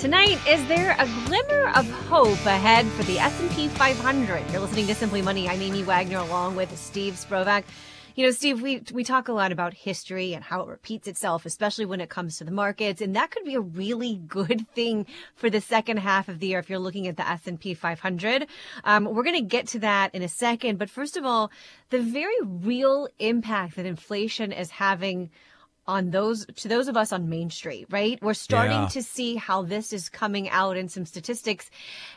Tonight, is there a glimmer of hope ahead for the S&P 500? You're listening to Simply Money. I'm Amy Wagner along with Steve Sprovach. You know, Steve, we we talk a lot about history and how it repeats itself, especially when it comes to the markets, and that could be a really good thing for the second half of the year if you're looking at the S&P 500. Um, we're going to get to that in a second, but first of all, the very real impact that inflation is having on those to those of us on Main Street, right? We're starting Yeah. to see how this is coming out in some statistics.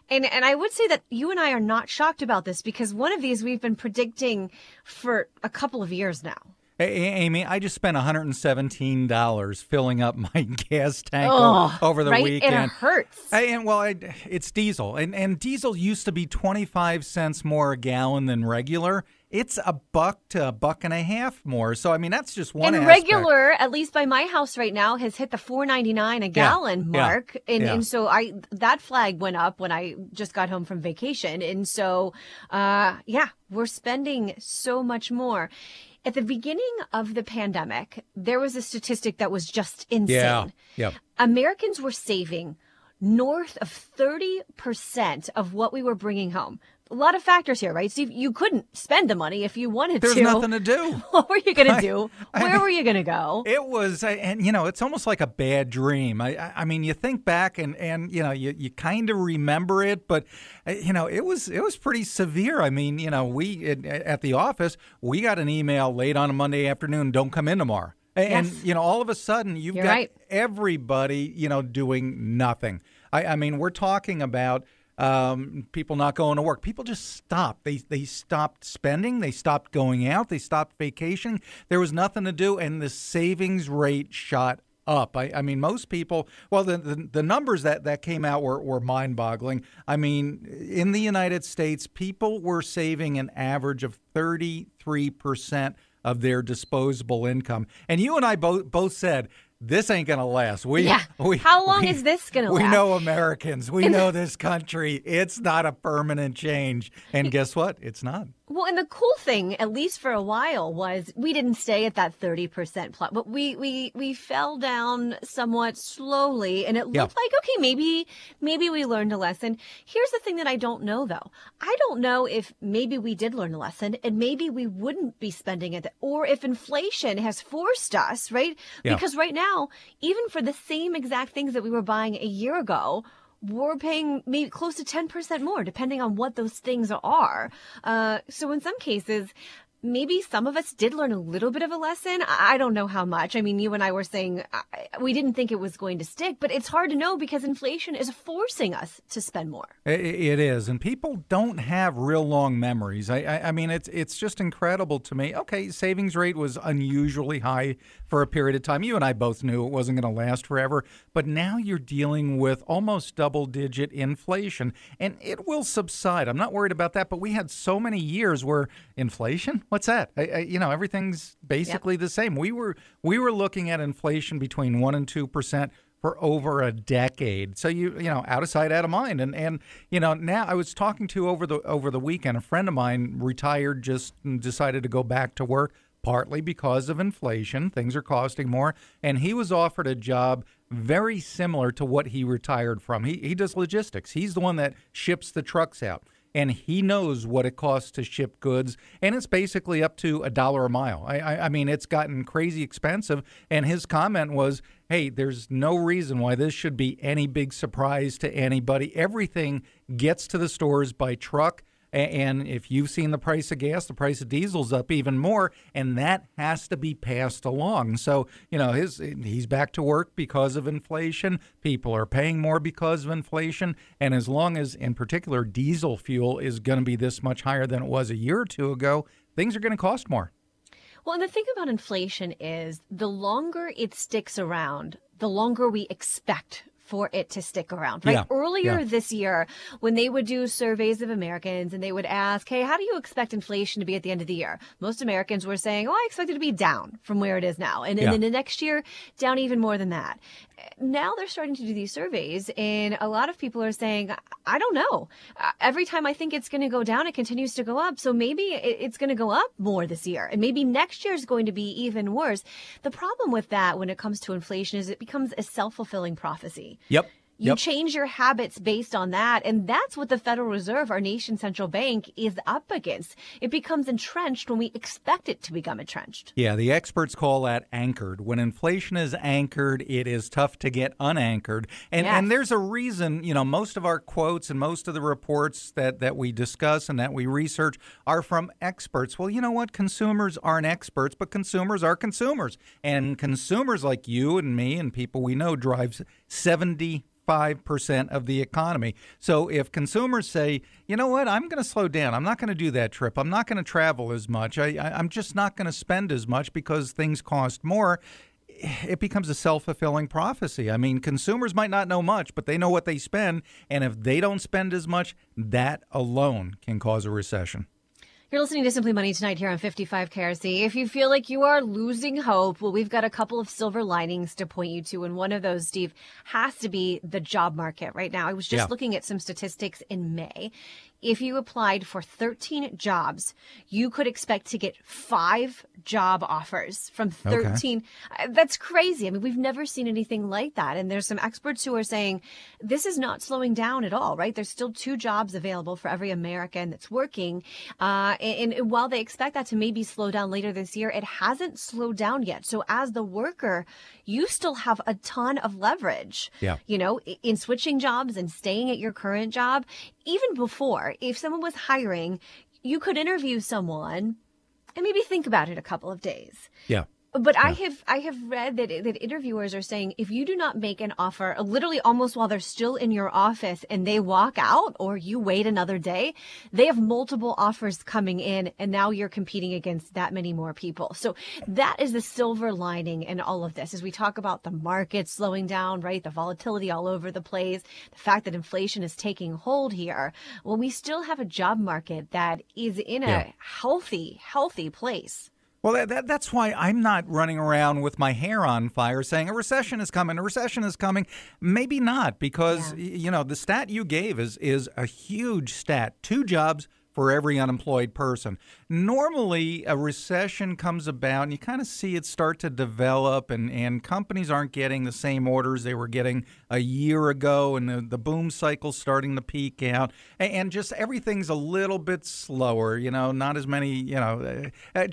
And and I would say that you and I are not shocked about this because one of these we've been predicting for a couple of years now. Amy, I just spent $117 filling up my gas tank Oh, over the right? weekend. It hurts. I- and well, I, it's diesel, and and diesel used to be 25 cents more a gallon than regular. It's a buck to a buck and a half more. So I mean, that's just one. and aspect. regular, at least by my house right now, has hit the four ninety nine a gallon yeah, mark, and yeah. and so I that flag went up when I just got home from vacation, and so uh, yeah, we're spending so much more. At the beginning of the pandemic, there was a statistic that was just insane. Yeah. Yep. Americans were saving north of 30% of what we were bringing home. A lot of factors here, right, Steve? You couldn't spend the money if you wanted There's to. There's nothing to do. What were you going to do? I Where mean- were you going to go? It was, and you know, it's almost like a bad dream. I, I, I mean, you think back, and and you know, you, you kind of remember it, but uh, you know, it was it was pretty severe. I mean, you know, we at, at the office, we got an email late on a Monday afternoon, don't come in tomorrow, and Yes. you know, all of a sudden, you've You're got right. everybody, you know, doing nothing. I, I mean, we're talking about um, people not going to work. People just stopped. They they stopped spending. They stopped going out. They stopped vacationing. There was nothing to do, and the savings rate shot up. I, I mean, most people. Well, the, the the numbers that that came out were were mind boggling. I mean, in the United States, people were saving an average of thirty three percent of their disposable income, and you and I both both said. This ain't gonna last. We, Yeah. we How long we- is this gonna We last? We know Americans. We know this country. It's not a permanent change. And guess what? It's not. Well, and the cool thing, at least for a while, was we didn't stay at that 30% plus, but we, we, we fell down somewhat slowly and it looked Yeah. like, okay, maybe, maybe we learned a lesson. Here's the thing that I don't know though. I don't know if maybe we did learn a lesson and maybe we wouldn't be spending it or if inflation has forced us, right? Yeah. Because right now, even for the same exact things that we were buying a year ago, we're paying maybe close to 10% more depending on what those things are. Uh, so in some cases, maybe some of us did learn a little bit of a lesson. I don't know how much. I mean, you and I were saying we didn't think it was going to stick, but it's hard to know because inflation is forcing us to spend more. It is, and people don't have real long memories. I, I, I mean, it's it's just incredible to me. Okay, savings rate was unusually high for a period of time. You and I both knew it wasn't going to last forever, but now you're dealing with almost double digit inflation, and it will subside. I'm not worried about that. But we had so many years where inflation. What's that? I, I, you know, everything's basically the same. We were we were looking at inflation between one and two percent for over a decade. So you you know out of sight, out of mind. And and you know now I was talking to over the over the weekend a friend of mine retired just decided to go back to work partly because of inflation. Things are costing more, and he was offered a job very similar to what he retired from. He he does logistics. He's the one that ships the trucks out and he knows what it costs to ship goods, and it's basically up to a dollar a mile. I, I, I mean, it's gotten crazy expensive. And his comment was, "Hey, there's no reason why this should be any big surprise to anybody. Everything gets to the stores by truck." And if you've seen the price of gas, the price of diesel's up even more, and that has to be passed along. So, you know, his he's back to work because of inflation. People are paying more because of inflation, and as long as, in particular, diesel fuel is going to be this much higher than it was a year or two ago, things are going to cost more. Well, and the thing about inflation is the longer it sticks around, the longer we expect for it to stick around, right? Yeah, Earlier yeah. this year, when they would do surveys of Americans and they would ask, hey, how do you expect inflation to be at the end of the year? Most Americans were saying, oh, I expect it to be down from where it is now. And, Yeah. and then the next year, down even more than that. Now they're starting to do these surveys, and a lot of people are saying, I don't know. Uh, every time I think it's going to go down, it continues to go up. So maybe it's going to go up more this year, and maybe next year is going to be even worse. The problem with that when it comes to inflation is it becomes a self fulfilling prophecy. Yep. You yep. change your habits based on that. And that's what the Federal Reserve, our nation's central bank, is up against. It becomes entrenched when we expect it to become entrenched. Yeah, the experts call that anchored. When inflation is anchored, it is tough to get unanchored. And yes. and there's a reason, you know, most of our quotes and most of the reports that, that we discuss and that we research are from experts. Well, you know what? Consumers aren't experts, but consumers are consumers. And consumers like you and me and people we know drives 70 5% of the economy. So if consumers say, you know what, I'm going to slow down, I'm not going to do that trip, I'm not going to travel as much, I, am just not going to spend as much because things cost more. It becomes a self fulfilling prophecy. I mean, consumers might not know much, but they know what they spend. And if they don't spend as much, that alone can cause a recession. You're listening to Simply Money tonight here on 55 KRC. If you feel like you are losing hope, well, we've got a couple of silver linings to point you to. And one of those, Steve, has to be the job market right now. I was just yeah. looking at some statistics in May if you applied for 13 jobs, you could expect to get five job offers from 13. Okay. Uh, that's crazy. I mean, we've never seen anything like that. And there's some experts who are saying this is not slowing down at all, right? There's still two jobs available for every American that's working. Uh, and, and while they expect that to maybe slow down later this year, it hasn't slowed down yet. So as the worker, you still have a ton of leverage. Yeah. You know, in switching jobs and staying at your current job, even before, if someone was hiring, you could interview someone and maybe think about it a couple of days. Yeah. But yeah. I have I have read that that interviewers are saying if you do not make an offer literally almost while they're still in your office and they walk out or you wait another day, they have multiple offers coming in and now you're competing against that many more people. So that is the silver lining in all of this as we talk about the market slowing down, right? The volatility all over the place, the fact that inflation is taking hold here. Well, we still have a job market that is in a yeah. healthy, healthy place. Well, that, that, that's why I'm not running around with my hair on fire saying a recession is coming, a recession is coming. Maybe not, because yeah. you know the stat you gave is is a huge stat. Two jobs for every unemployed person. Normally, a recession comes about and you kind of see it start to develop, and, and companies aren't getting the same orders they were getting a year ago, and the, the boom cycle's starting to peak out, and, and just everything's a little bit slower, you know, not as many, you know, uh, uh,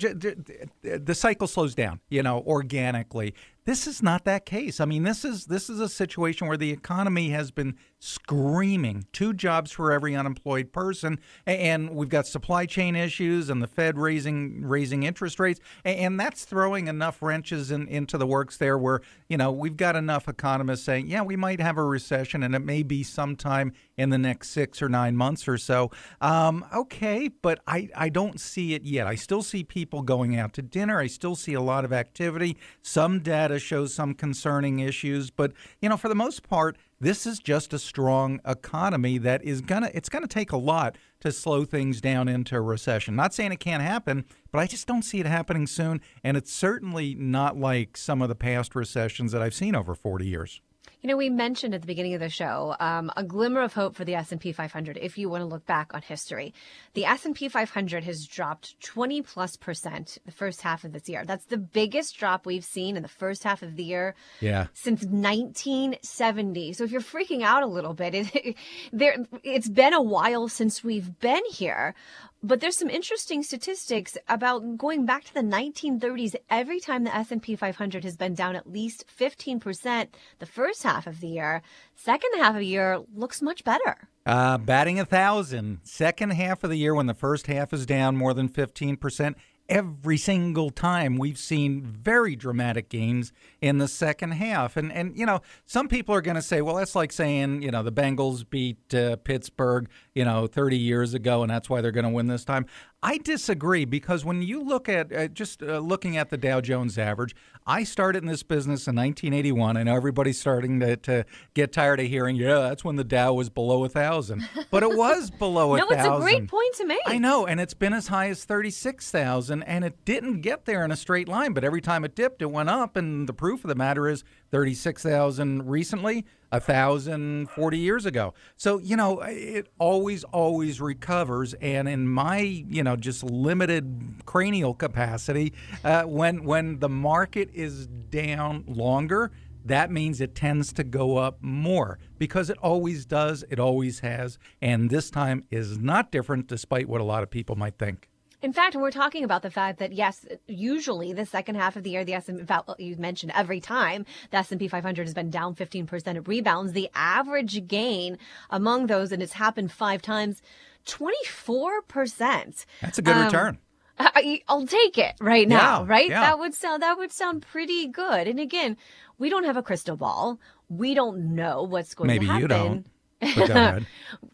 the cycle slows down, you know, organically. This is not that case. I mean, this is this is a situation where the economy has been screaming two jobs for every unemployed person, and we've got supply chain issues and the Fed raising raising interest rates, and that's throwing enough wrenches in, into the works there. Where you know we've got enough economists saying, yeah, we might have a recession, and it may be sometime in the next six or nine months or so. Um, okay, but I I don't see it yet. I still see people going out to dinner. I still see a lot of activity. Some data shows some concerning issues, but you know, for the most part, this is just a strong economy that is gonna it's gonna take a lot to slow things down into a recession. Not saying it can't happen, but I just don't see it happening soon, and it's certainly not like some of the past recessions that I've seen over 40 years. You know, we mentioned at the beginning of the show um, a glimmer of hope for the S&P 500 if you want to look back on history. The S&P 500 has dropped 20 plus percent the first half of this year. That's the biggest drop we've seen in the first half of the year yeah. since 1970. So if you're freaking out a little bit, it, there it's been a while since we've been here. But there's some interesting statistics about going back to the 1930s. Every time the S&P 500 has been down at least 15% the first half of the year, second half of the year looks much better. Uh, batting a thousand. Second half of the year when the first half is down more than 15%, every single time we've seen very dramatic gains in the second half. And and you know, some people are going to say, well, that's like saying, you know, the Bengals beat uh, Pittsburgh, you know, 30 years ago and that's why they're going to win this time. I disagree because when you look at uh, just uh, looking at the Dow Jones average, I started in this business in 1981. I know everybody's starting to, to get tired of hearing, yeah, that's when the Dow was below a thousand, but it was below a no, thousand. No, it's a great point to make. I know, and it's been as high as 36,000, and it didn't get there in a straight line, but every time it dipped, it went up. And the proof of the matter is 36,000 recently, a thousand forty years ago. So you know, it always always recovers. And in my you know just limited cranial capacity, uh, when when the market is down longer, that means it tends to go up more because it always does, it always has, and this time is not different despite what a lot of people might think. In fact, we're talking about the fact that yes, usually the second half of the year, the S&P, you mentioned every time the S&P 500 has been down 15%, it rebounds. The average gain among those, and it's happened five times, 24%. That's a good um, return. I, will take it right now, yeah, right? Yeah. That would sound that would sound pretty good. And again, we don't have a crystal ball. We don't know what's going Maybe to happen. Maybe You don't.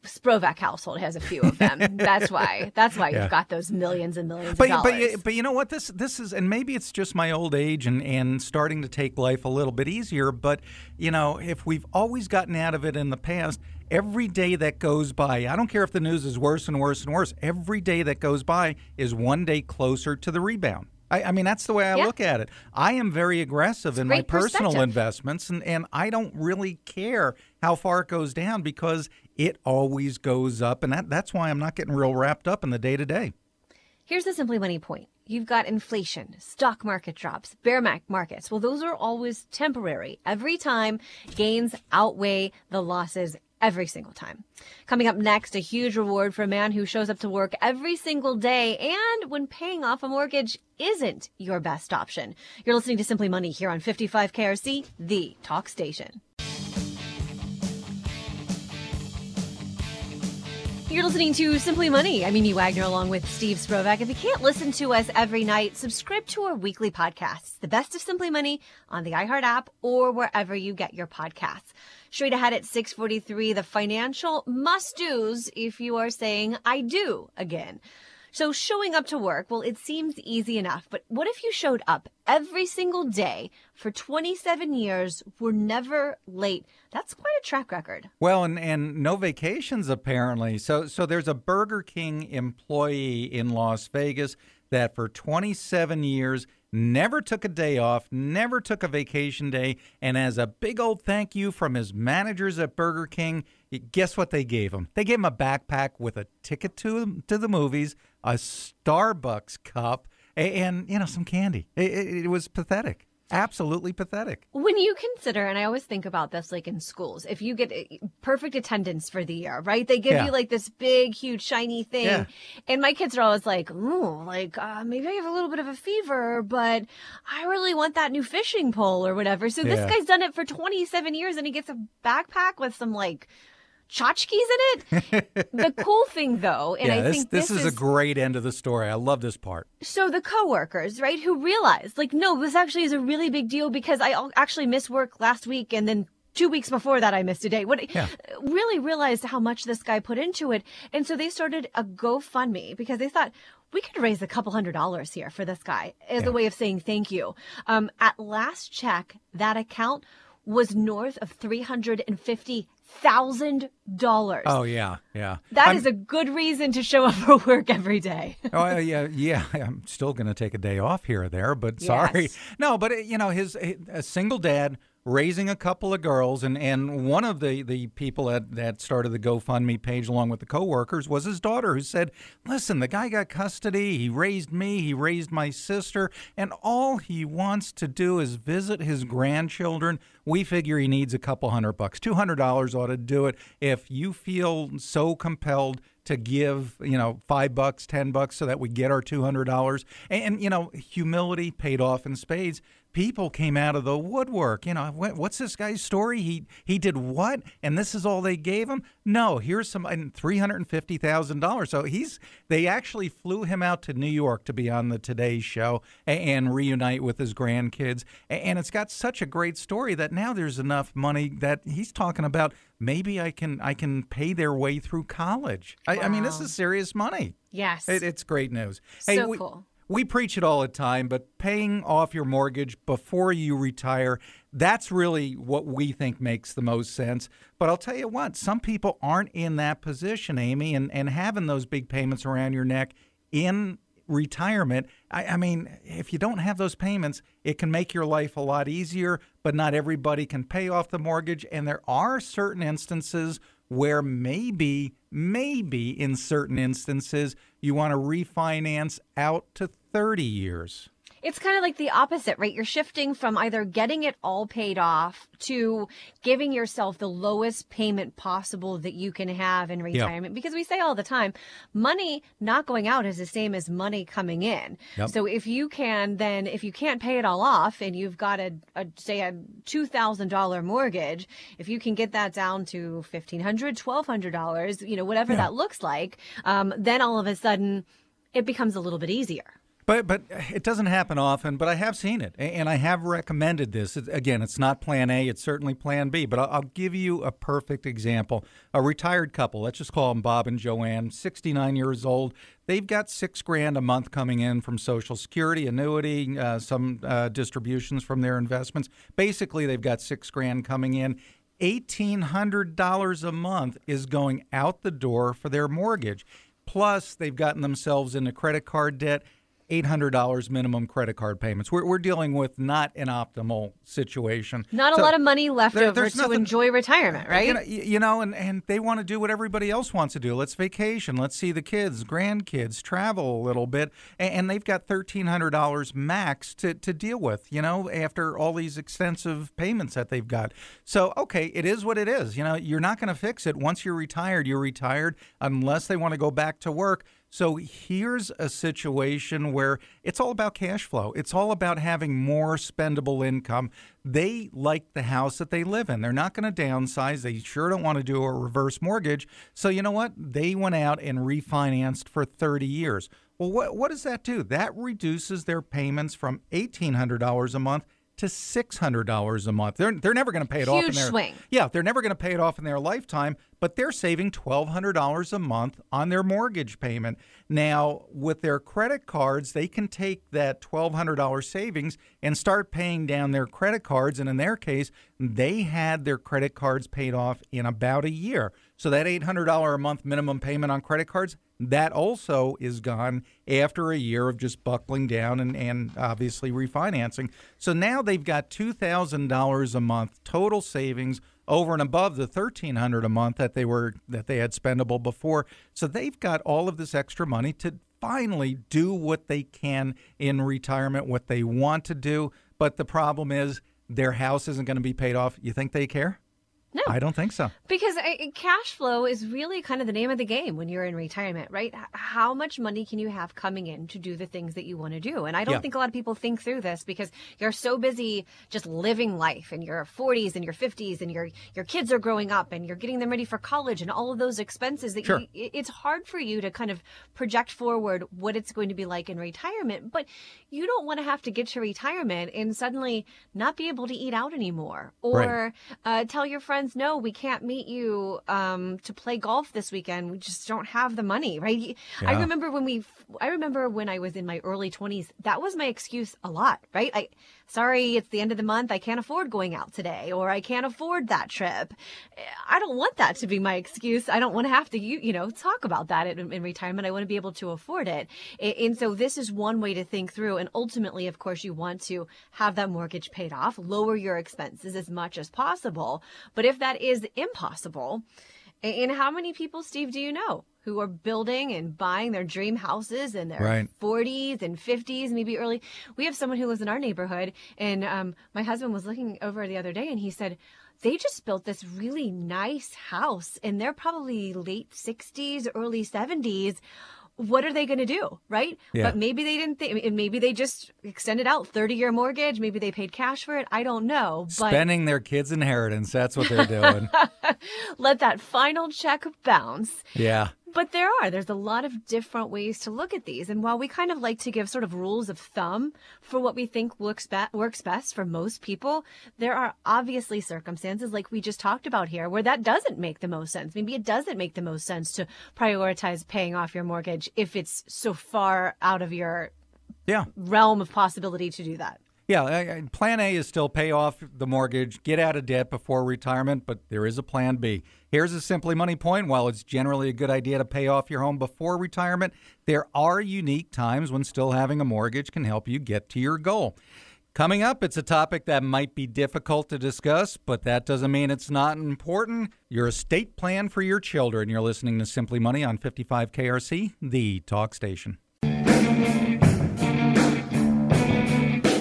Sprovach household has a few of them. That's why. That's why yeah. you've got those millions and millions but, of dollars. But, but you know what? This this is, and maybe it's just my old age and and starting to take life a little bit easier. But you know, if we've always gotten out of it in the past, every day that goes by, I don't care if the news is worse and worse and worse. Every day that goes by is one day closer to the rebound. I, I mean, that's the way I yeah. look at it. I am very aggressive in my personal investments, and, and I don't really care how far it goes down because it always goes up. And that, that's why I'm not getting real wrapped up in the day to day. Here's the Simply Money point. You've got inflation, stock market drops, bear markets. Well, those are always temporary. Every time gains outweigh the losses every single time. Coming up next, a huge reward for a man who shows up to work every single day and when paying off a mortgage isn't your best option. You're listening to Simply Money here on 55 KRC, the talk station. You're listening to Simply Money. I'm Amy Wagner along with Steve Sprovach. If you can't listen to us every night, subscribe to our weekly podcasts, The Best of Simply Money on the iHeart app or wherever you get your podcasts. Straight ahead at 643, the financial must-dos if you are saying I do again. So showing up to work, well, it seems easy enough, but what if you showed up every single day for 27 years, were never late? That's quite a track record. Well, and, and no vacations apparently. So so there's a Burger King employee in Las Vegas that for 27 years never took a day off, never took a vacation day, and as a big old thank you from his managers at Burger King, guess what they gave him? They gave him a backpack with a ticket to to the movies, a Starbucks cup, and you know some candy. It, it, it was pathetic absolutely pathetic. When you consider, and I always think about this like in schools, if you get eh, perfect attendance for the year, right? They give yeah. you like this big, huge, shiny thing. Yeah. And my kids are always like, ooh, like uh, maybe I have a little bit of a fever, but I really want that new fishing pole or whatever. So this guy's done it for 27 years and he gets a backpack with some like tchotchkes in it. the cool thing, though, and yeah, I this, think this, this is, is, a great end of the story. I love this part. So the coworkers, right, who realized, like, no, this actually is a really big deal because I actually missed work last week, and then two weeks before that I missed a day. What yeah. really realized how much this guy put into it, and so they started a GoFundMe because they thought we could raise a couple hundred dollars here for this guy as yeah. a way of saying thank you. Um, at last check, that account was north of three hundred and fifty thousand dollars. Oh yeah, yeah. That I'm, is a good reason to show up for work every day. oh yeah, yeah. I'm still going to take a day off here or there, but sorry. Yes. No, but you know, his a single dad raising a couple of girls, and, and one of the, the people that, that started the GoFundMe page along with the coworkers was his daughter, who said, "Listen, the guy got custody. He raised me. He raised my sister, and all he wants to do is visit his grandchildren. We figure he needs a couple hundred bucks. Two hundred dollars ought to do it. If you feel so compelled." to give, you know, five bucks, ten bucks so that we get our $200. And, and, you know, humility paid off in spades people came out of the woodwork. You know, what's this guy's story? He he did what? And this is all they gave him? No, here's some three hundred and fifty thousand dollars. So he's they actually flew him out to New York to be on the Today Show and, and reunite with his grandkids. And it's got such a great story that now there's enough money that he's talking about. Maybe I can I can pay their way through college. Wow. I, I, mean, this is serious money. Yes, it, it's great news. So we, cool we preach it all the time, but paying off your mortgage before you retire, that's really what we think makes the most sense. But I'll tell you what, some people aren't in that position, Amy, and, and having those big payments around your neck in retirement, I, I mean, if you don't have those payments, it can make your life a lot easier, but not everybody can pay off the mortgage. And there are certain instances where maybe, maybe in certain instances, you want to refinance out to 30 years. It's kind of like the opposite, right? You're shifting from either getting it all paid off to giving yourself the lowest payment possible that you can have in retirement. Yep. Because we say all the time, money not going out is the same as money coming in. Yep. So if you can, then if you can't pay it all off and you've got a, a say a $2,000 mortgage, if you can get that down to $1,500, $1,200, you know, whatever yeah. that looks like, um, then all of a sudden it becomes a little bit easier. But but it doesn't happen often. But I have seen it, and I have recommended this. Again, it's not Plan A; it's certainly Plan B. But I'll, give you a perfect example: a retired couple. Let's just call them Bob and Joanne, 69 years old. They've got six grand a month coming in from Social Security, annuity, uh, some uh, distributions from their investments. Basically, they've got six grand coming in. $1,800 a month is going out the door for their mortgage. Plus, they've gotten themselves into credit card debt $800 minimum credit card payments. We're, we're dealing with not an optimal situation. Not so a lot of money left there, over to nothing, enjoy retirement, right? You know, you know, and, and they want to do what everybody else wants to do. Let's vacation. Let's see the kids, grandkids, travel a little bit. And, and they've got $1,300 max to, to deal with, you know, after all these extensive payments that they've got. So, okay, it is what it is. You know, you're not going to fix it. Once you're retired, you're retired unless they want to go back to work. So here's a situation where it's all about cash flow. It's all about having more spendable income. They like the house that they live in. They're not going to downsize. They sure don't want to do a reverse mortgage. So you know what? They went out and refinanced for 30 years. Well, what, what does that do? That reduces their payments from $1,800 a month to six hundred dollars a month. They're they're never going to pay it Huge off in their swing. yeah they're never going to pay it off in their lifetime. But they're saving twelve hundred dollars a month on their mortgage payment. Now with their credit cards, they can take that twelve hundred dollars savings and start paying down their credit cards. And in their case, they had their credit cards paid off in about a year. So that eight hundred dollar a month minimum payment on credit cards that also is gone after a year of just buckling down and, and obviously refinancing. So now they've got $2,000 a month total savings over and above the 1300 a month that they were that they had spendable before. So they've got all of this extra money to finally do what they can in retirement, what they want to do. But the problem is their house isn't going to be paid off. You think they care? No. I don't think so. Because uh, cash flow is really kind of the name of the game when you're in retirement, right? How much money can you have coming in to do the things that you want to do? And I don't yeah. think a lot of people think through this because you're so busy just living life in your 40s and your 50s and your your kids are growing up and you're getting them ready for college and all of those expenses that sure. you, it's hard for you to kind of project forward what it's going to be like in retirement, but you don't want to have to get to retirement and suddenly not be able to eat out anymore or right. uh, tell your friends friends, no, we can't meet you um, to play golf this weekend. We just don't have the money, right? Yeah. I remember when we, I remember when I was in my early 20s, that was my excuse a lot, right? I, sorry, it's the end of the month. I can't afford going out today, or I can't afford that trip. I don't want that to be my excuse. I don't want to have to, you, you know, talk about that in, in retirement. I want to be able to afford it. And so this is one way to think through. And ultimately, of course, you want to have that mortgage paid off, lower your expenses as much as possible. But if that is impossible, and how many people, Steve, do you know who are building and buying their dream houses in their right. 40s and 50s, maybe early? We have someone who lives in our neighborhood, and um, my husband was looking over the other day, and he said, they just built this really nice house, and they're probably late 60s, early 70s what are they going to do right? Yeah. but maybe they didn't think maybe they just extended out 30 year mortgage. Maybe they paid cash for it. I don't know but spending their kids inheritance that's what they're doing. Let that final check bounce. Yeah but there are. There's a lot of different ways to look at these. And while we kind of like to give sort of rules of thumb for what we think works, be- works best for most people, there are obviously circumstances like we just talked about here where that doesn't make the most sense. Maybe it doesn't make the most sense to prioritize paying off your mortgage if it's so far out of your yeah. realm of possibility to do that. Yeah, plan A is still pay off the mortgage, get out of debt before retirement, but there is a plan B. Here's a Simply Money point. While it's generally a good idea to pay off your home before retirement, there are unique times when still having a mortgage can help you get to your goal. Coming up, it's a topic that might be difficult to discuss, but that doesn't mean it's not important. Your estate plan for your children. You're listening to Simply Money on 55 KRC, the talk station.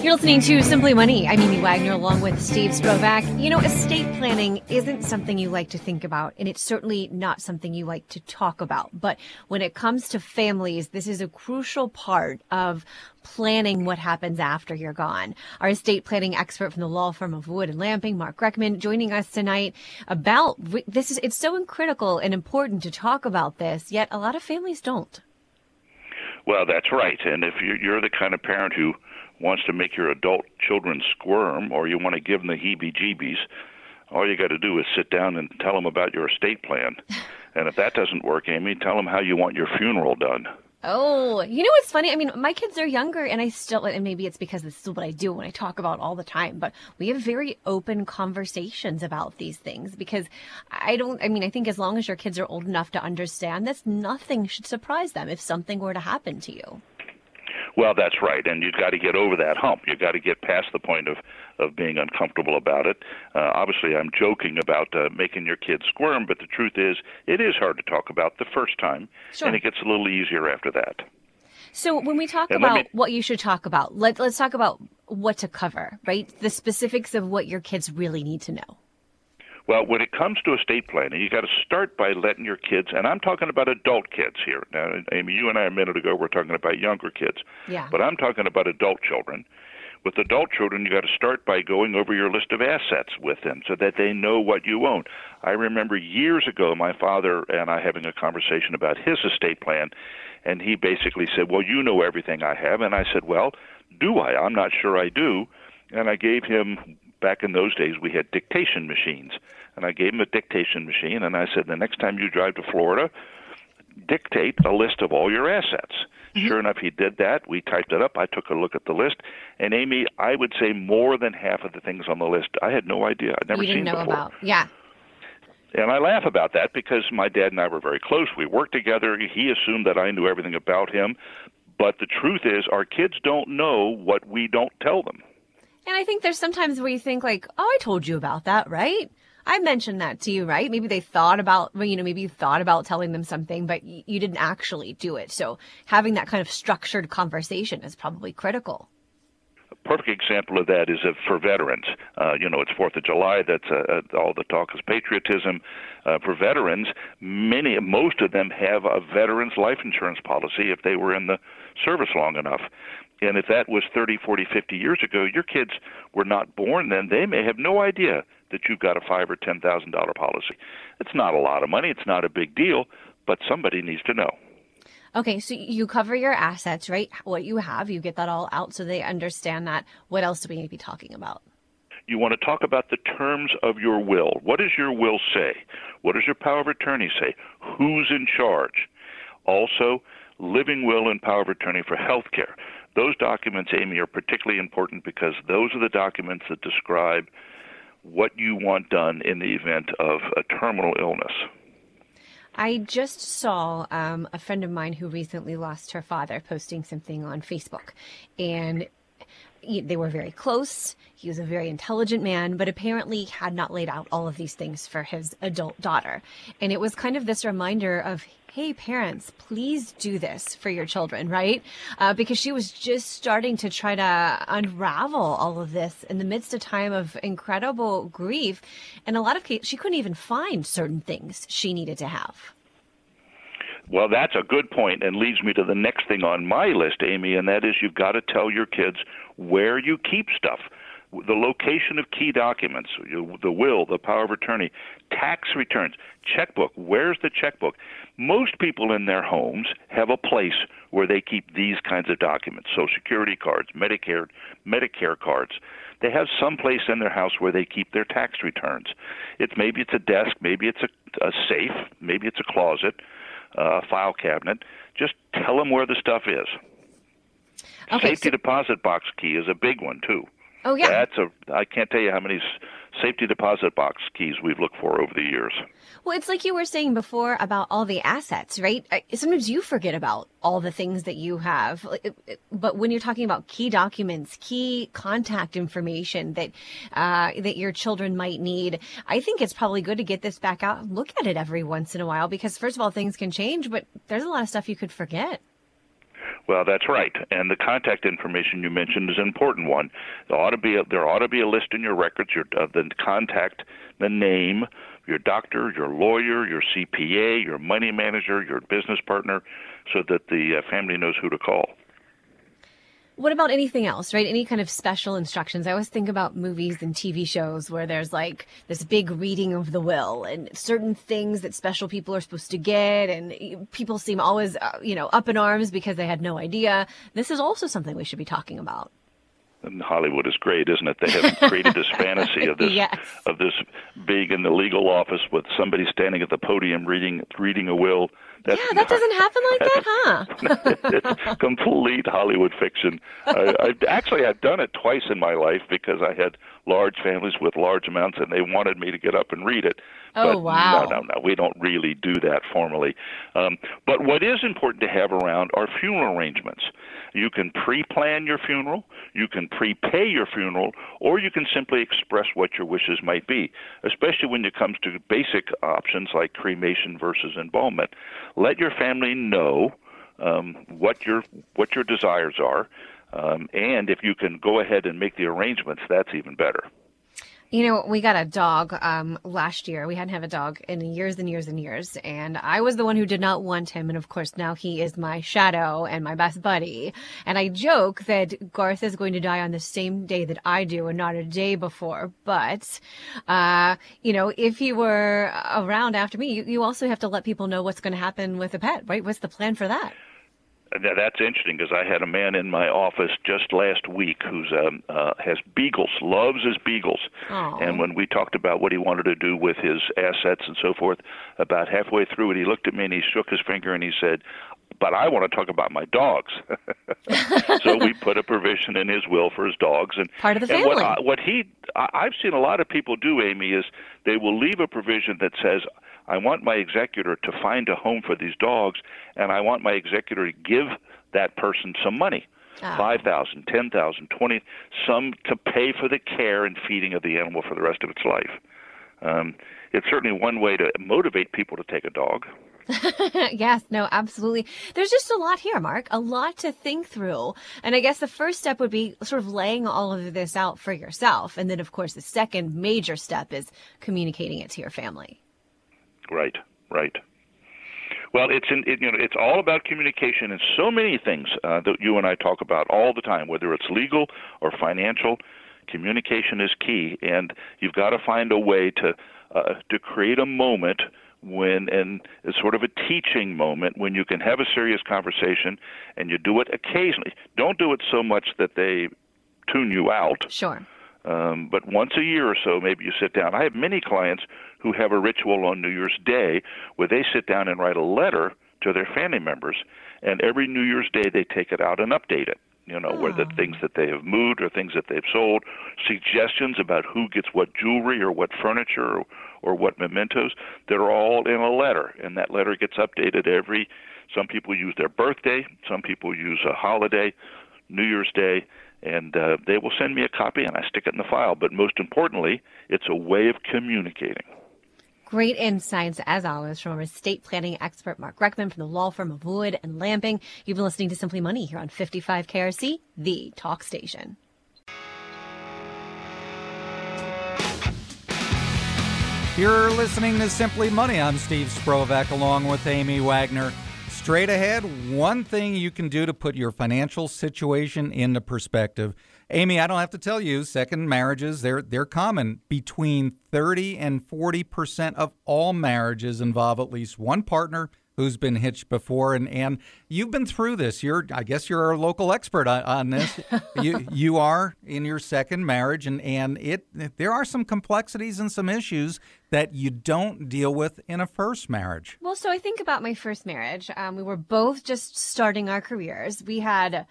You're listening to Simply Money. I'm Amy Wagner along with Steve Sprovach. You know, estate planning isn't something you like to think about, and it's certainly not something you like to talk about. But when it comes to families, this is a crucial part of planning what happens after you're gone. Our estate planning expert from the law firm of Wood and Lamping, Mark Reckman, joining us tonight about this is it's so critical and important to talk about this, yet a lot of families don't. Well, that's right. And if you're the kind of parent who wants to make your adult children squirm or you want to give them the heebie jeebies, all you got to do is sit down and tell them about your estate plan. and if that doesn't work, Amy, tell them how you want your funeral done. Oh, you know what's funny? I mean, my kids are younger, and I still, and maybe it's because this is what I do when I talk about all the time, but we have very open conversations about these things because I don't, I mean, I think as long as your kids are old enough to understand this, nothing should surprise them if something were to happen to you. Well, that's right, and you've got to get over that hump. You've got to get past the point of of being uncomfortable about it. Uh, obviously, I'm joking about uh, making your kids squirm, but the truth is, it is hard to talk about the first time, sure. and it gets a little easier after that. So, when we talk and about me, what you should talk about, let, let's talk about what to cover, right? The specifics of what your kids really need to know. Well, when it comes to estate planning, you got to start by letting your kids, and I'm talking about adult kids here. Now, Amy, you and I a minute ago were talking about younger kids, yeah. but I'm talking about adult children. With adult children, you got to start by going over your list of assets with them so that they know what you own. I remember years ago my father and I having a conversation about his estate plan, and he basically said, "Well, you know everything I have," and I said, "Well, do I? I'm not sure I do." And I gave him back in those days we had dictation machines and i gave him a dictation machine and i said the next time you drive to florida dictate a list of all your assets mm-hmm. sure enough he did that we typed it up i took a look at the list and amy i would say more than half of the things on the list i had no idea i'd never you didn't seen know before about yeah and I laugh about that because my dad and I were very close. We worked together. He assumed that I knew everything about him. But the truth is, our kids don't know what we don't tell them. And I think there's sometimes where you think like, oh, I told you about that, right? I mentioned that to you, right? Maybe they thought about, you know, maybe you thought about telling them something, but you didn't actually do it. So having that kind of structured conversation is probably critical A perfect example of that is for veterans. Uh, you know, it's Fourth of July. That's uh, uh, all the talk is patriotism. Uh, for veterans, many, most of them have a veterans life insurance policy if they were in the service long enough. And if that was 30, 40, 50 years ago, your kids were not born then. They may have no idea that you've got a five or ten thousand dollar policy. It's not a lot of money. It's not a big deal, but somebody needs to know. Okay, so you cover your assets, right? What you have, you get that all out so they understand that. What else do we need to be talking about? You want to talk about the terms of your will. What does your will say? What does your power of attorney say? Who's in charge? Also, living will and power of attorney for health care. Those documents, Amy, are particularly important because those are the documents that describe what you want done in the event of a terminal illness. I just saw um, a friend of mine who recently lost her father posting something on Facebook, and they were very close. He was a very intelligent man, but apparently had not laid out all of these things for his adult daughter. And it was kind of this reminder of, hey, parents, please do this for your children, right? Uh, because she was just starting to try to unravel all of this in the midst of time of incredible grief. And a lot of she couldn't even find certain things she needed to have. Well, that's a good point and leads me to the next thing on my list, Amy, and that is you've got to tell your kids where you keep stuff. The location of key documents, the will, the power of attorney, tax returns, checkbook. Where's the checkbook? Most people in their homes have a place where they keep these kinds of documents Social Security cards, Medicare, Medicare cards. They have some place in their house where they keep their tax returns. It's maybe it's a desk, maybe it's a, a safe, maybe it's a closet uh, file cabinet. Just tell them where the stuff is. Okay, Safety so- deposit box key is a big one too. Oh yeah. That's a I can't tell you how many safety deposit box keys we've looked for over the years. Well, it's like you were saying before about all the assets, right? Sometimes you forget about all the things that you have. But when you're talking about key documents, key contact information that uh, that your children might need, I think it's probably good to get this back out and look at it every once in a while because first of all, things can change, but there's a lot of stuff you could forget. Well, that's right, and the contact information you mentioned is an important one. There ought to be a, there ought to be a list in your records your, of the contact, the name, your doctor, your lawyer, your CPA, your money manager, your business partner, so that the uh, family knows who to call. What about anything else, right? Any kind of special instructions? I always think about movies and TV shows where there's like this big reading of the will and certain things that special people are supposed to get, and people seem always, uh, you know, up in arms because they had no idea. This is also something we should be talking about. And Hollywood is great, isn't it? They have created this fantasy of this yes. of this big in the legal office with somebody standing at the podium reading reading a will that's yeah, that doesn't happen like that, huh? it's complete Hollywood fiction. I, I actually I've done it twice in my life because I had large families with large amounts, and they wanted me to get up and read it. Oh but wow! No, no, no. We don't really do that formally. Um, but what is important to have around are funeral arrangements. You can pre-plan your funeral, you can prepay your funeral, or you can simply express what your wishes might be. Especially when it comes to basic options like cremation versus embalmment let your family know um, what your what your desires are, um, and if you can go ahead and make the arrangements, that's even better. You know, we got a dog um, last year. We hadn't have a dog in years and years and years, and I was the one who did not want him. And of course, now he is my shadow and my best buddy. And I joke that Garth is going to die on the same day that I do, and not a day before. But, uh, you know, if he were around after me, you, you also have to let people know what's going to happen with a pet, right? What's the plan for that? That's interesting because I had a man in my office just last week who's um, uh, has beagles, loves his beagles, Aww. and when we talked about what he wanted to do with his assets and so forth, about halfway through it, he looked at me and he shook his finger and he said, "But I want to talk about my dogs." so we put a provision in his will for his dogs, and part of the family. What, I, what he, I, I've seen a lot of people do, Amy, is they will leave a provision that says I want my executor to find a home for these dogs, and I want my executor to give that person some money. Oh. Five thousand, ten thousand, twenty, some to pay for the care and feeding of the animal for the rest of its life. Um, it's certainly one way to motivate people to take a dog. yes, no, absolutely. There's just a lot here, Mark, a lot to think through. And I guess the first step would be sort of laying all of this out for yourself. And then, of course, the second major step is communicating it to your family. Right, right. Well, it's in, it, you know it's all about communication and so many things uh, that you and I talk about all the time, whether it's legal or financial. Communication is key, and you've got to find a way to uh, to create a moment when and it's sort of a teaching moment when you can have a serious conversation and you do it occasionally. Don't do it so much that they tune you out. Sure. Um, but once a year or so, maybe you sit down. I have many clients who have a ritual on New Year's Day where they sit down and write a letter to their family members, and every New Year's Day they take it out and update it. You know, oh. whether things that they have moved or things that they've sold, suggestions about who gets what jewelry or what furniture or, or what mementos, they're all in a letter, and that letter gets updated every. Some people use their birthday, some people use a holiday, New Year's Day, and uh, they will send me a copy and I stick it in the file. But most importantly, it's a way of communicating. Great insights, as always, from our estate planning expert, Mark Reckman from the law firm of Wood and Lamping. You've been listening to Simply Money here on 55 KRC, the talk station. You're listening to Simply Money. I'm Steve Sprovach along with Amy Wagner. Straight ahead, one thing you can do to put your financial situation into perspective. Amy, I don't have to tell you, second marriages, they're they're common. Between 30 and 40% of all marriages involve at least one partner who's been hitched before. And and you've been through this. You're i guess you're a local expert on, on this. You you are in your second marriage and and it there are some complexities and some issues that you don't deal with in a first marriage. Well so i think about my first marriage. Um, we were both just starting our careers. We had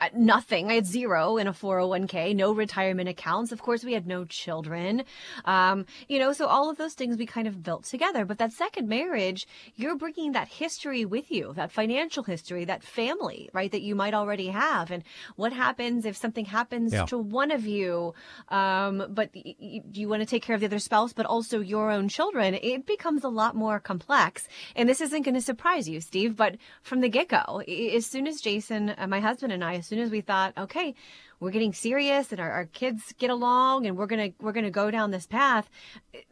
uh, nothing. I had zero in a 401k, no retirement accounts. Of course, we had no children. Um, you know, so all of those things we kind of built together. But that second marriage, you're bringing that history with you, that financial history, that family, right, that you might already have. And what happens if something happens Yeah. to one of you, um, but y- y- you want to take care of the other spouse, but also your own children? It becomes a lot more complex. And this isn't going to surprise you, Steve, but from the get go, as soon as Jason, uh, my husband and I, soon as we thought, okay, we're getting serious and our, our kids get along and we're gonna we're gonna go down this path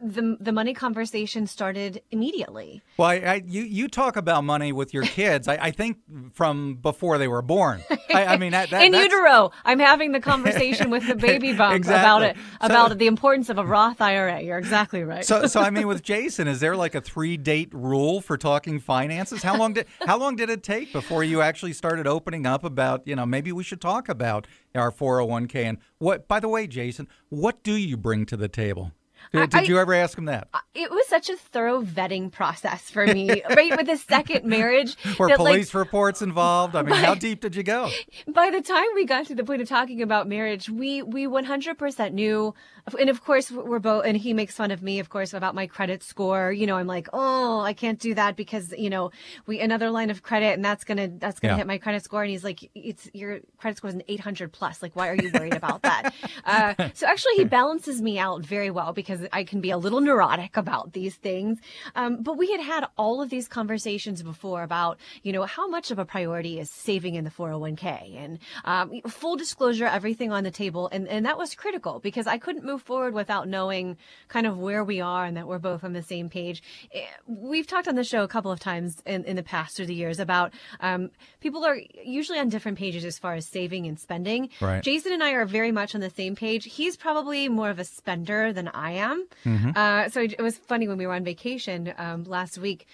the the money conversation started immediately Well, I, I, you you talk about money with your kids. I, I think from before they were born. I, I mean, that, that, in utero i'm having the conversation with the baby bump about it Exactly. So- about the importance of a roth ira you're exactly right So, so I mean, with Jason, is there like a three date rule for talking finances? How long did how long did it take before you actually started opening up about you know maybe we should talk about our four hundred one k and what? By the way, Jason, what do you bring to the table? Did, I- you ever ask him that? it was such a thorough vetting process for me right with the second marriage Were that, like, police reports involved? I mean, how deep did you go? by the time we got to the point of talking about marriage, we we 100% knew, and of course we're both, and he makes fun of me, of course, about my credit score. You know, I'm like, oh, I can't do that because you know we another line of credit, and that's gonna that's gonna Yeah. hit my credit score. And he's like, it's your credit score is an 800 plus. Like, why are you worried about that? uh, so actually, he balances me out very well because I can be a little neurotic about these things. Um, but we had had all of these conversations before about, you know, how much of a priority is saving in the 401k and um, full disclosure, everything on the table. And, and that was critical because I couldn't move forward without knowing kind of where we are and that we're both on the same page. Eh, We've talked on the show a couple of times in, in the past through the years about um, people are usually on different pages as far as saving and spending. Right. Jason and I are very much on the same page. He's probably more of a spender than I am. Mm-hmm. Uh, so it, was funny when we were on vacation um, last week.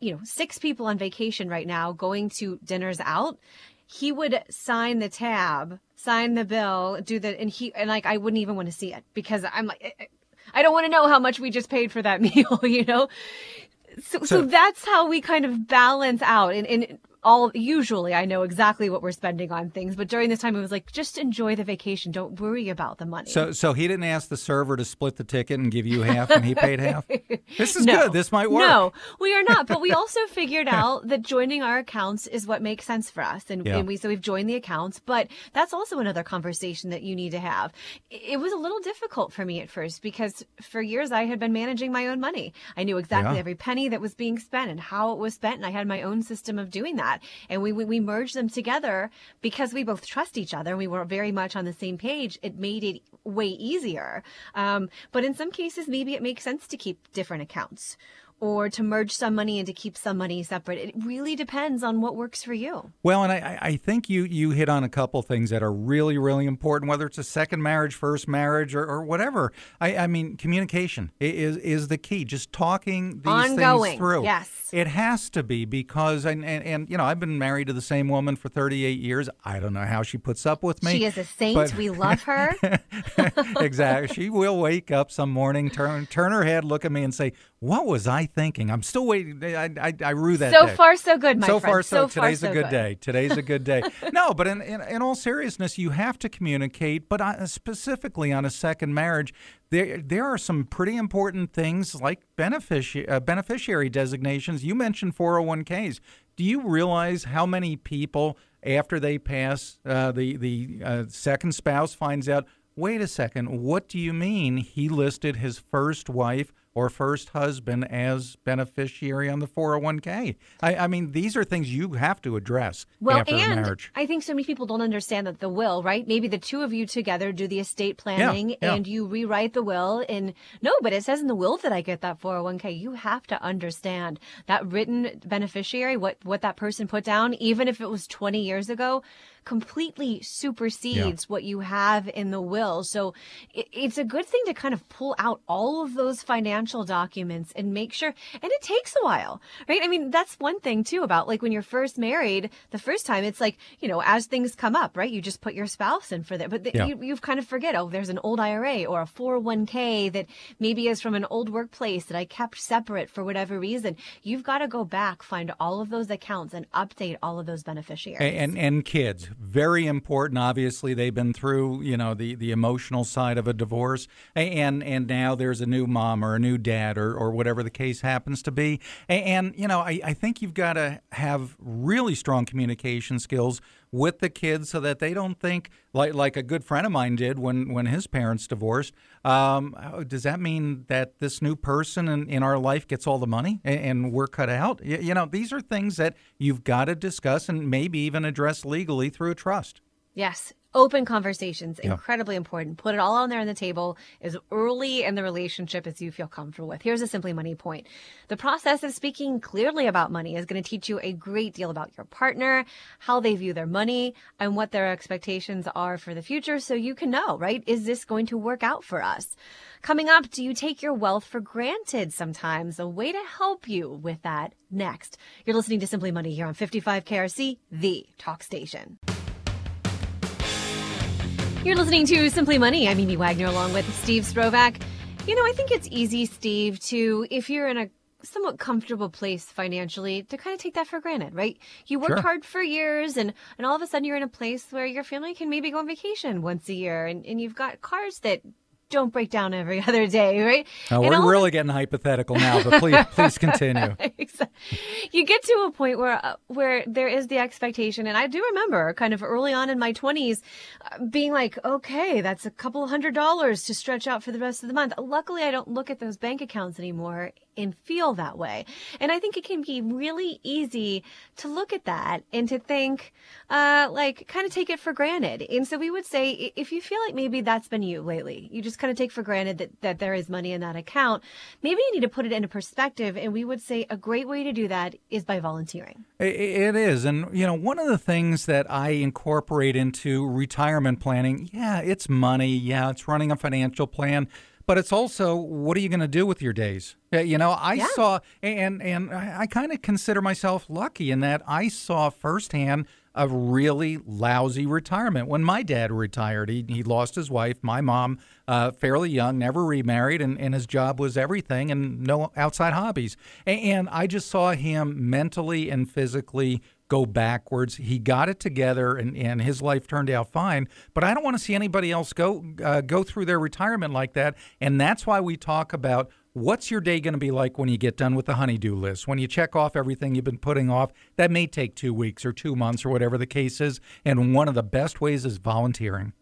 You know, six people on vacation right now going to dinners out. He would sign the tab, sign the bill, do the, and he, and like, I wouldn't even want to see it because I'm like, I- I don't want to know how much we just paid for that meal, you know? So, so, So- that's how we kind of balance out. And, and all usually I know exactly what we're spending on things, but during this time it was like just enjoy the vacation. Don't worry about the money. So, so he didn't ask the server to split the ticket and give you half, and he paid half. This is No. good. This might work. No, we are not. But we also figured out that joining our accounts is what makes sense for us, and, Yeah. and we so we've joined the accounts. But that's also another conversation that you need to have. It was a little difficult for me at first because for years I had been managing my own money. I knew exactly Yeah. every penny that was being spent and how it was spent, and I had my own system of doing that. And we we, we merged them together because we both trust each other. and We were very much on the same page. It made it way easier. Um, but in some cases, maybe it makes sense to keep different accounts or to merge some money and to keep some money separate. It really depends on what works for you. Well, and I, I think you you hit on a couple things that are really really important. Whether it's a second marriage, first marriage, or, or whatever. I, I mean, communication is is the key. Just talking these Ongoing, things through. yes. it has to be because and, and and you know I've been married to the same woman for 38 years. I don't know how she puts up with me. She is a saint. but- we love her. exactly. She will wake up some morning, turn turn her head, look at me, and say, "What was I thinking?" I'm still waiting. I I, I rue that. so day. far, so good, my so friend. far, so, far, today's so a good, day. Today's a good day. no, but in, in in all seriousness, you have to communicate. But uh, specifically on a second marriage, there there are some pretty important things like benefici- uh, beneficiary designations. You mentioned 401ks. Do you realize how many people after they pass uh, the the uh, second spouse finds out? Wait a second. What do you mean he listed his first wife or first husband as beneficiary on the 401k? I, I mean, these are things you have to address Well, after a and marriage. I think so many people don't understand that the will, right? Maybe the two of you together do the estate planning yeah. and you rewrite the will. And no, but it says in the will that I get that 401k. You have to understand that written beneficiary, what, what that person put down, even if it was 20 years ago, completely supersedes what you have in the will. So it, it's a good thing to kind of pull out all of those financial documents and make sure, and it takes a while, right? I mean, that's one thing too about like when you're first married the first time, it's like, you know, as things come up, right? You just put your spouse in for that. But the, Yeah. you, you kind of forget, oh, there's an old IRA or a 401k that maybe is from an old workplace that I kept separate for whatever reason. You've got to go back, find all of those accounts and update all of those beneficiaries. And and kids, very important. Obviously, they've been through you know the, the emotional side of a divorce, and and now there's a new mom or a new dad or, or whatever the case happens to be. And, and you know, I, I think you've got to have really strong communication skills with the kids so that they don't think like like a good friend of mine did when when his parents divorced. Um, oh, does that mean that this new person in, in our life gets all the money and, and we're cut out? Y- You know, these are things that you've got to discuss and maybe even address legally through a trust. Yes. Open conversations, Yeah. incredibly important. Put it all on there on the table as early in the relationship as you feel comfortable with. Here's a Simply Money point. The process of speaking clearly about money is going to teach you a great deal about your partner, how they view their money, and what their expectations are for the future so you can know, right? Is this going to work out for us? Coming up, do you take your wealth for granted sometimes? A way to help you with that next. You're listening to Simply Money here on 55 KRC, the talk station. You're listening to Simply Money. I'm Amy Wagner along with Steve Sprovach. You know, I think it's easy, Steve, to, if you're in a somewhat comfortable place financially, to kind of take that for granted, right? You worked Sure. hard for years and, and all of a sudden you're in a place where your family can maybe go on vacation once a year and, and you've got cars that don't break down every other day, right? Uh, And we're really getting hypothetical now, but please please continue. You get to a point where uh, where there is the expectation and i do remember kind of early on in my 20s uh, being like okay that's a couple hundred dollars to stretch out for the rest of the month luckily i don't look at those bank accounts anymore and feel that way and i think it can be really easy to look at that and to think uh like kind of take it for granted and so we would say if you feel like maybe that's been you lately you just kind of take for granted that that there is money in that account maybe you need to put it into perspective and we would say a great way to do that is by volunteering It is. And, you know, one of the things that I incorporate into retirement planning, yeah, it's money. Yeah, it's running a financial plan. But it's also what are you going to do with your days? Uh, You know, I Yeah. saw, and and I, I kind of consider myself lucky in that I saw firsthand a really lousy retirement. When my dad retired, he, he lost his wife, my mom, uh, fairly young, never remarried, and, and his job was everything and no outside hobbies. And, and I just saw him mentally and physically go backwards. He got it together, and, and his life turned out fine. But I don't want to see anybody else go uh, go through their retirement like that. And that's why we talk about what's your day going to be like when you get done with the honeydew list. When you check off everything you've been putting off, that may take two weeks or two months or whatever the case is. And one of the best ways is volunteering.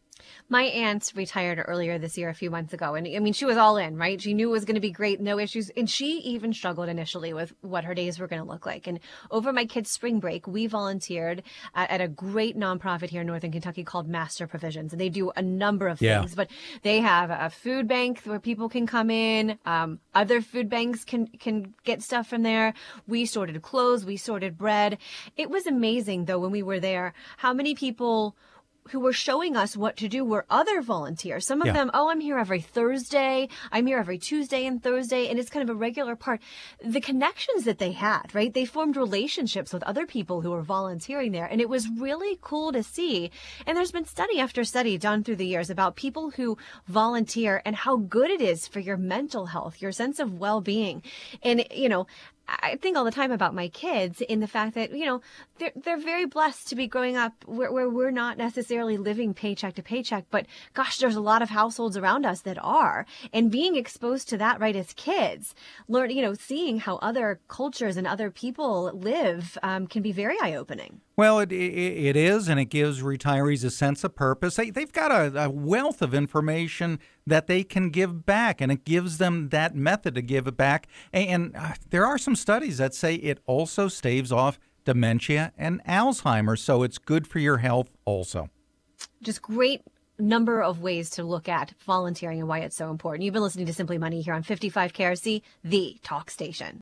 My aunt retired earlier this year, a few months ago. And I mean, she was all in, right? She knew it was going to be great, no issues. And she even struggled initially with what her days were going to look like. And over my kids' spring break, we volunteered at, at a great nonprofit here in Northern Kentucky called Master Provisions. And they do a number of Yeah. things, but they have a food bank where people can come in. Um, other food banks can, can get stuff from there. We sorted clothes, we sorted bread. It was amazing though, when we were there, how many people who were showing us what to do were other volunteers. Some of Yeah. them, oh, I'm here every Thursday. I'm here every Tuesday and Thursday. And it's kind of a regular part. The connections that they had, right? They formed relationships with other people who were volunteering there. And it was really cool to see. And there's been study after study done through the years about people who volunteer and how good it is for your mental health, your sense of well-being. And, you know, I think all the time about my kids in the fact that, you know, they're, they're very blessed to be growing up where, where we're not necessarily living paycheck to paycheck, but gosh, there's a lot of households around us that are. And being exposed to that right as kids, learn, you know, seeing how other cultures and other people live um, can be very eye opening. Well, it, it, it is, and it gives retirees a sense of purpose. They, they've got a, a wealth of information that they can give back, and it gives them that method to give it back. And uh, there are some studies that say it also staves off dementia and Alzheimer's, so it's good for your health also. Just great number of ways to look at volunteering and why it's so important. You've been listening to Simply Money here on 55 KRC, the talk station.